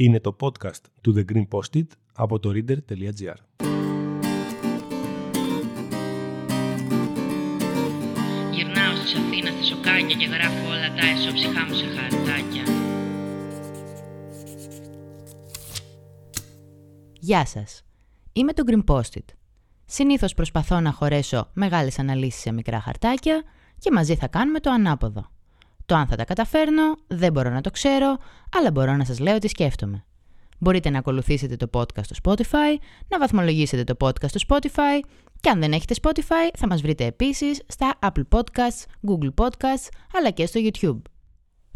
Είναι το podcast του The Green Post-it από το reader.gr. Γυρνάω στις Αθήνα στη σοκάκια και γράφω όλα τα εσώψυχά μου σε χαρτάκια. Γεια σας. Είμαι το Green Post-it. Συνήθως προσπαθώ να χωρέσω μεγάλες αναλύσεις σε μικρά χαρτάκια και μαζί θα κάνουμε το ανάποδο. Το αν θα τα καταφέρνω δεν μπορώ να το ξέρω, αλλά μπορώ να σας λέω τι σκέφτομαι. Μπορείτε να ακολουθήσετε το podcast στο Spotify, να βαθμολογήσετε το podcast στο Spotify και αν δεν έχετε Spotify θα μας βρείτε επίσης στα Apple Podcasts, Google Podcasts αλλά και στο YouTube.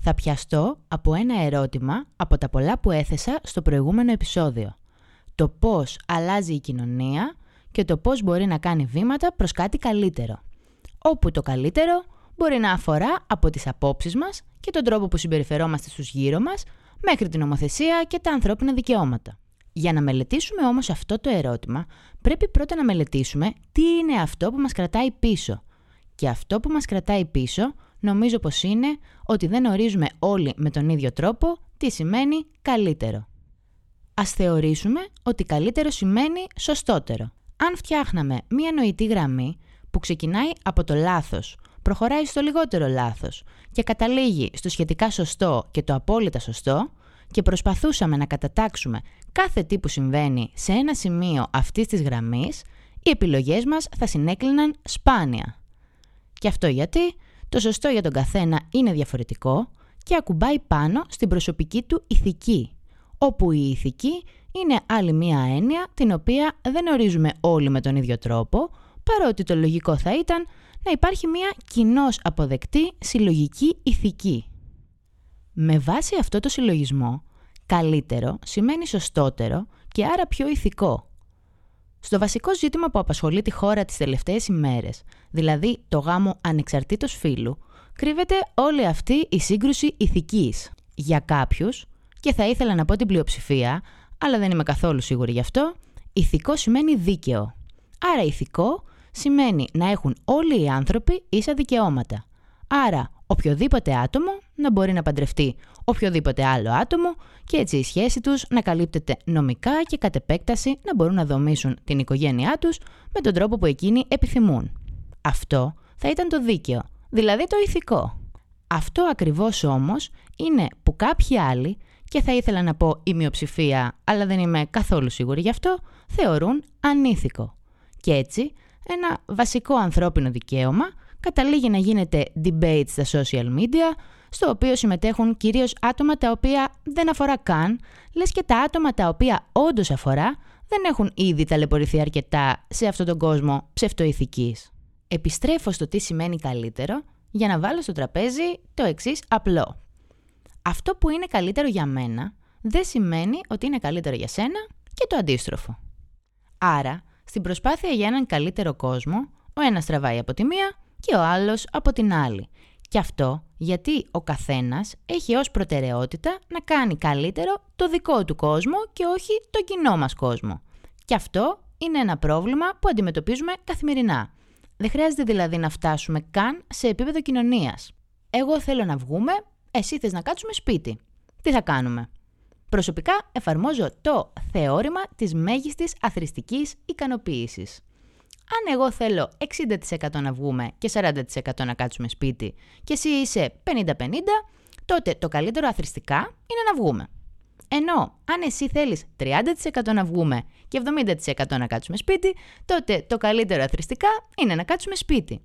Θα πιαστώ από ένα ερώτημα από τα πολλά που έθεσα στο προηγούμενο επεισόδιο. Το πώς αλλάζει η κοινωνία και το πώς μπορεί να κάνει βήματα προς κάτι καλύτερο. Όπου το καλύτερο μπορεί να αφορά από τις απόψεις μας και τον τρόπο που συμπεριφερόμαστε στους γύρω μας, μέχρι την νομοθεσία και τα ανθρώπινα δικαιώματα. Για να μελετήσουμε όμως αυτό το ερώτημα, πρέπει πρώτα να μελετήσουμε τι είναι αυτό που μας κρατάει πίσω. Και αυτό που μας κρατάει πίσω νομίζω πως είναι ότι δεν ορίζουμε όλοι με τον ίδιο τρόπο τι σημαίνει καλύτερο. Ας θεωρήσουμε ότι καλύτερο σημαίνει σωστότερο. Αν φτιάχναμε μία νοητή γραμμή που ξεκινάει από το λάθος, προχωράει στο λιγότερο λάθος και καταλήγει στο σχετικά σωστό και το απόλυτα σωστό και προσπαθούσαμε να κατατάξουμε κάθε τι που συμβαίνει σε ένα σημείο αυτής της γραμμής, οι επιλογές μας θα συνέκλυναν σπάνια. Και αυτό γιατί; Το σωστό για τον καθένα είναι διαφορετικό και ακουμπάει πάνω στην προσωπική του ηθική, όπου η ηθική είναι άλλη μία έννοια την οποία δεν ορίζουμε όλοι με τον ίδιο τρόπο, παρότι το λογικό θα ήταν να υπάρχει μια κοινώς αποδεκτή συλλογική ηθική. Με βάση αυτό το συλλογισμό, καλύτερο σημαίνει σωστότερο και άρα πιο ηθικό. Στο βασικό ζήτημα που απασχολεί τη χώρα τις τελευταίες ημέρες, δηλαδή το γάμο ανεξαρτήτως φύλου, κρύβεται όλη αυτή η σύγκρουση ηθικής. Για κάποιους, και θα ήθελα να πω την πλειοψηφία, αλλά δεν είμαι καθόλου σίγουρη γι' αυτό, ηθικό σημαίνει δίκαιο. Άρα ηθικό σημαίνει να έχουν όλοι οι άνθρωποι ίσα δικαιώματα. Άρα, οποιοδήποτε άτομο να μπορεί να παντρευτεί οποιοδήποτε άλλο άτομο και έτσι η σχέση τους να καλύπτεται νομικά και κατ' επέκταση να μπορούν να δομήσουν την οικογένειά τους με τον τρόπο που εκείνοι επιθυμούν. Αυτό θα ήταν το δίκαιο, δηλαδή το ηθικό. Αυτό ακριβώς όμως είναι που κάποιοι άλλοι, και θα ήθελα να πω η μειοψηφία, αλλά δεν είμαι καθόλου σίγουρη γι' αυτό, θεωρούν ανήθικο. Και έτσι ένα βασικό ανθρώπινο δικαίωμα, καταλήγει να γίνεται debate στα social media, στο οποίο συμμετέχουν κυρίως άτομα τα οποία δεν αφορά καν, λες και τα άτομα τα οποία όντως αφορά δεν έχουν ήδη ταλαιπωρηθεί αρκετά σε αυτόν τον κόσμο ψευτοηθικής. Επιστρέφω στο τι σημαίνει καλύτερο για να βάλω στο τραπέζι το εξής απλό. Αυτό που είναι καλύτερο για μένα δεν σημαίνει ότι είναι καλύτερο για σένα και το αντίστροφο. Άρα, στην προσπάθεια για έναν καλύτερο κόσμο, ο ένας τραβάει από τη μία και ο άλλος από την άλλη. Και αυτό γιατί ο καθένας έχει ως προτεραιότητα να κάνει καλύτερο το δικό του κόσμο και όχι το κοινό μας κόσμο. Και αυτό είναι ένα πρόβλημα που αντιμετωπίζουμε καθημερινά. Δεν χρειάζεται δηλαδή να φτάσουμε καν σε επίπεδο κοινωνίας. Εγώ θέλω να βγούμε, εσύ θες να κάτσουμε σπίτι. Τι θα κάνουμε; Προσωπικά εφαρμόζω το θεώρημα της μέγιστης αθρηστικής ικανοποίησης. Αν εγώ θέλω 60% να βγούμε και 40% να κάτσουμε σπίτι και εσύ είσαι 50-50, τότε το καλύτερο αθρηστικά είναι να βγούμε. Ενώ αν εσύ θέλεις 30% να βγούμε και 70% να κάτσουμε σπίτι, τότε το καλύτερο αθρηστικά είναι να κάτσουμε σπίτι.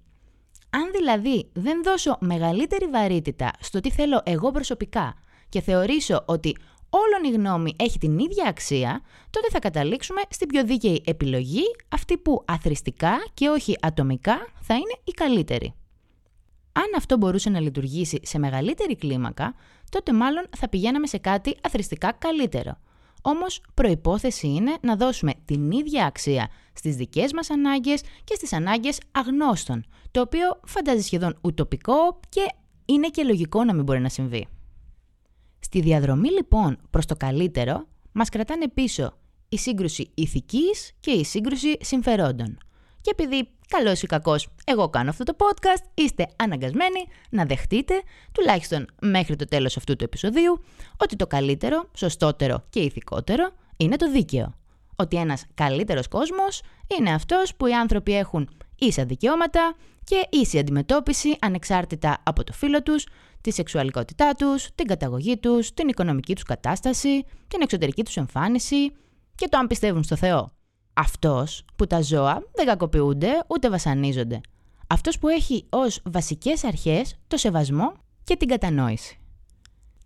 Αν δηλαδή δεν δώσω μεγαλύτερη βαρύτητα στο τι θέλω εγώ προσωπικά και θεωρήσω ότι όλον η γνώμη έχει την ίδια αξία, τότε θα καταλήξουμε στην πιο δίκαιη επιλογή, αυτή που αθρηστικά και όχι ατομικά θα είναι η καλύτερη. Αν αυτό μπορούσε να λειτουργήσει σε μεγαλύτερη κλίμακα, τότε μάλλον θα πηγαίναμε σε κάτι αθρηστικά καλύτερο. Όμως προϋπόθεση είναι να δώσουμε την ίδια αξία στις δικές μας ανάγκες και στις ανάγκες αγνώστων, το οποίο φαντάζει σχεδόν ουτοπικό και είναι και λογικό να μην μπορεί να συμβεί. Στη διαδρομή λοιπόν προς το καλύτερο, μας κρατάνε πίσω η σύγκρουση ηθικής και η σύγκρουση συμφερόντων. και επειδή καλός ή κακός εγώ κάνω αυτό το podcast, είστε αναγκασμένοι να δεχτείτε, τουλάχιστον μέχρι το τέλος αυτού του επεισοδίου, ότι το καλύτερο, σωστότερο και ηθικότερο είναι το δίκαιο. Ότι ένας καλύτερος κόσμος είναι αυτός που οι άνθρωποι έχουν ίσα δικαιώματα και ίση αντιμετώπιση ανεξάρτητα από το φύλλο τους, τη σεξουαλικότητά τους, την καταγωγή τους, την οικονομική τους κατάσταση, την εξωτερική τους εμφάνιση και το αν πιστεύουν στο Θεό. Αυτός που τα ζώα δεν κακοποιούνται ούτε βασανίζονται. Αυτός που έχει ως βασικές αρχές το σεβασμό και την κατανόηση.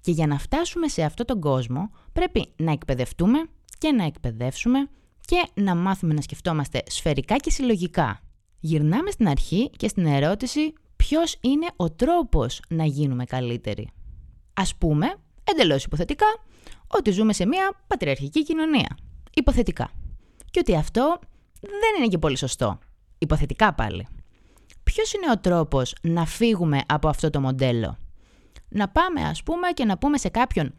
Και για να φτάσουμε σε αυτόν τον κόσμο πρέπει να εκπαιδευτούμε και να εκπαιδεύσουμε και να μάθουμε να σκεφτόμαστε σφαιρικά και συλλογικά. Γυρνάμε στην αρχή και στην ερώτηση ποιος είναι ο τρόπος να γίνουμε καλύτεροι. Ας πούμε, εντελώς υποθετικά, ότι ζούμε σε μια πατριαρχική κοινωνία. Υποθετικά. Και ότι αυτό δεν είναι και πολύ σωστό. Υποθετικά πάλι. Ποιος είναι ο τρόπος να φύγουμε από αυτό το μοντέλο; Να πάμε ας πούμε και να πούμε σε κάποιον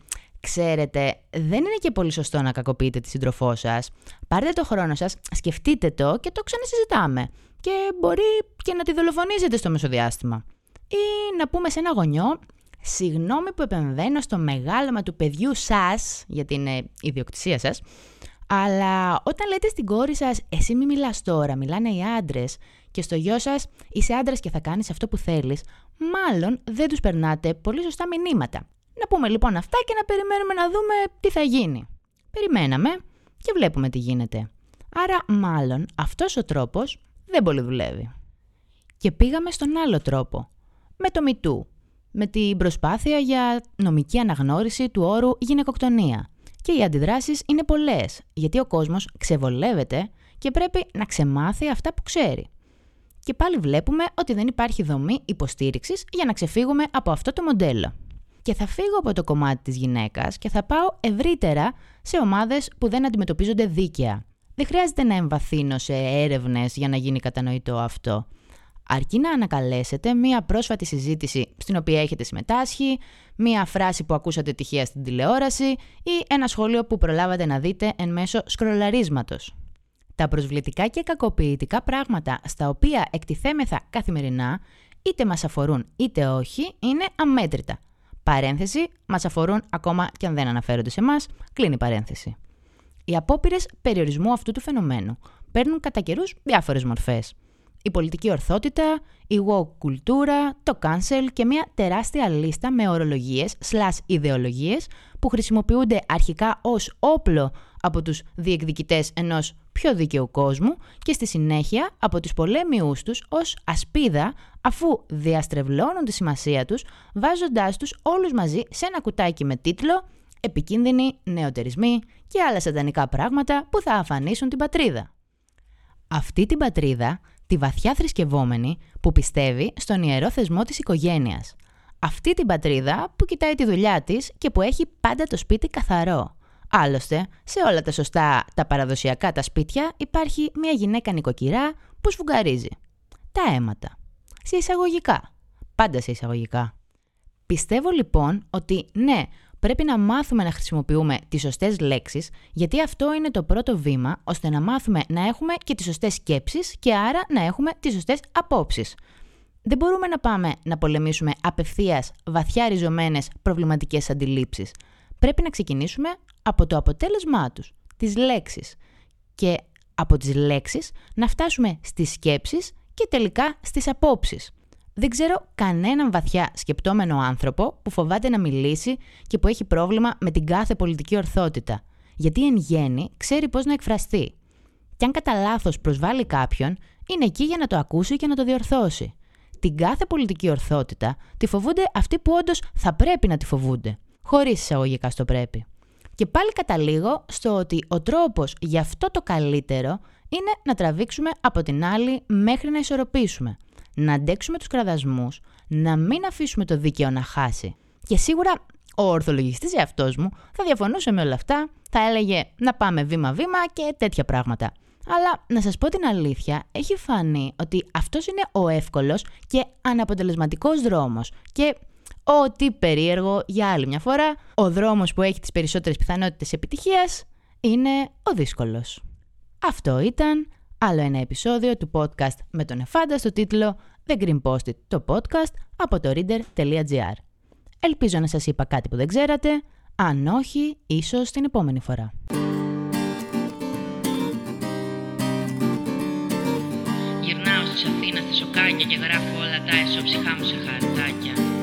Ξέρετε, δεν είναι και πολύ σωστό να κακοποιείτε τη σύντροφό σας. Πάρτε το χρόνο σας, σκεφτείτε το και το ξανασυζητάμε. Και μπορεί και να τη δολοφονήσετε στο μεσοδιάστημα. Ή να πούμε σε ένα γονιό, συγγνώμη που επεμβαίνω στο μεγάλωμα του παιδιού σας, για την ε, ιδιοκτησία σας, αλλά όταν λέτε στην κόρη σας, εσύ μη μιλάς τώρα, μιλάνε οι άντρες και στο γιο σας είσαι άντρας και θα κάνεις αυτό που θέλεις, μάλλον δεν τους περνάτε πολύ σωστά μηνύματα. Να πούμε λοιπόν αυτά και να περιμένουμε να δούμε τι θα γίνει. Περιμέναμε και βλέπουμε τι γίνεται. Άρα μάλλον αυτός ο τρόπος δεν πολύ δουλεύει. Και πήγαμε στον άλλο τρόπο, με το μητού, με την προσπάθεια για νομική αναγνώριση του όρου γυναικοκτονία. Και οι αντιδράσεις είναι πολλές, γιατί ο κόσμος ξεβολεύεται και πρέπει να ξεμάθει αυτά που ξέρει. Και πάλι βλέπουμε ότι δεν υπάρχει δομή υποστήριξης για να ξεφύγουμε από αυτό το μοντέλο και θα φύγω από το κομμάτι της γυναίκας και θα πάω ευρύτερα σε ομάδες που δεν αντιμετωπίζονται δίκαια. Δεν χρειάζεται να εμβαθύνω σε έρευνες για να γίνει κατανοητό αυτό. Αρκεί να ανακαλέσετε μία πρόσφατη συζήτηση στην οποία έχετε συμμετάσχει, μία φράση που ακούσατε τυχαία στην τηλεόραση ή ένα σχόλιο που προλάβατε να δείτε εν μέσω σκρολαρίσματος. Τα προσβλητικά και κακοποιητικά πράγματα στα οποία εκτιθέμεθα καθημερινά, είτε μας αφορούν είτε όχι, είναι αμέτρητα. Παρένθεση, μας αφορούν ακόμα και αν δεν αναφέρονται σε εμάς, κλείνει παρένθεση. Οι απόπειρες περιορισμού αυτού του φαινομένου παίρνουν κατά καιρούς διάφορες μορφές. Η πολιτική ορθότητα, η woke κουλτούρα, το cancel και μια τεράστια λίστα με ορολογίες slash ιδεολογίες που χρησιμοποιούνται αρχικά ως όπλο από τους διεκδικητές ενός πιο δίκαιου κόσμου και στη συνέχεια από τους πολέμιους τους ως ασπίδα αφού διαστρεβλώνουν τη σημασία τους βάζοντάς τους όλους μαζί σε ένα κουτάκι με τίτλο «Επικίνδυνοι νεοτερισμοί και άλλα σατανικά πράγματα που θα αφανίσουν την πατρίδα». Αυτή την πατρίδα, τη βαθιά θρησκευόμενη που πιστεύει στον ιερό θεσμό της οικογένειας. Αυτή την πατρίδα που κοιτάει τη δουλειά της και που έχει πάντα το σπίτι καθαρό Άλλωστε, σε όλα τα σωστά, τα παραδοσιακά τα σπίτια υπάρχει μια γυναίκα νοικοκυρά που σφουγγαρίζει. Τα αίματα. Σε εισαγωγικά. Πάντα σε εισαγωγικά. Πιστεύω λοιπόν ότι ναι, πρέπει να μάθουμε να χρησιμοποιούμε τις σωστές λέξεις, γιατί αυτό είναι το πρώτο βήμα ώστε να μάθουμε να έχουμε και τις σωστές σκέψεις και άρα να έχουμε τις σωστές απόψεις. Δεν μπορούμε να πάμε να πολεμήσουμε απευθείας βαθιά ριζωμένες προβληματικές αντιλήψεις. Πρέπει να ξεκινήσουμε από το αποτέλεσμά τους, τις λέξεις. Και από τις λέξεις να φτάσουμε στις σκέψεις και τελικά στις απόψεις. Δεν ξέρω κανέναν βαθιά σκεπτόμενο άνθρωπο που φοβάται να μιλήσει και που έχει πρόβλημα με την κάθε πολιτική ορθότητα. Γιατί εν γέννη ξέρει πώς να εκφραστεί. Και αν κατά λάθος προσβάλλει κάποιον, είναι εκεί για να το ακούσει και να το διορθώσει. Την κάθε πολιτική ορθότητα τη φοβούνται αυτοί που όντως θα πρέπει να τη φοβούνται. Χωρίς εισαγωγικά στο πρέπει. Και πάλι καταλήγω στο ότι ο τρόπος για αυτό το καλύτερο είναι να τραβήξουμε από την άλλη μέχρι να ισορροπήσουμε. Να αντέξουμε τους κραδασμούς, να μην αφήσουμε το δίκαιο να χάσει. Και σίγουρα ο ορθολογιστής εαυτός μου θα διαφωνούσε με όλα αυτά, θα έλεγε να πάμε βήμα-βήμα και τέτοια πράγματα. Αλλά να σας πω την αλήθεια, έχει φανεί ότι αυτός είναι ο εύκολος και αναποτελεσματικός δρόμος και Ό,τι περίεργο για άλλη μια φορά, ο δρόμος που έχει τις περισσότερες πιθανότητες επιτυχίας είναι ο δύσκολος. Αυτό ήταν Άλλο ένα επεισόδιο του podcast με τον εφάνταστο τίτλο The Green Post το podcast από το reader.gr. Ελπίζω να σας είπα κάτι που δεν ξέρατε, αν όχι, ίσως την επόμενη φορά. Γυρνάω στις Αθήνας στη σοκάκια και γράφω όλα τα εσωψυχά μου σε χαρτάκια.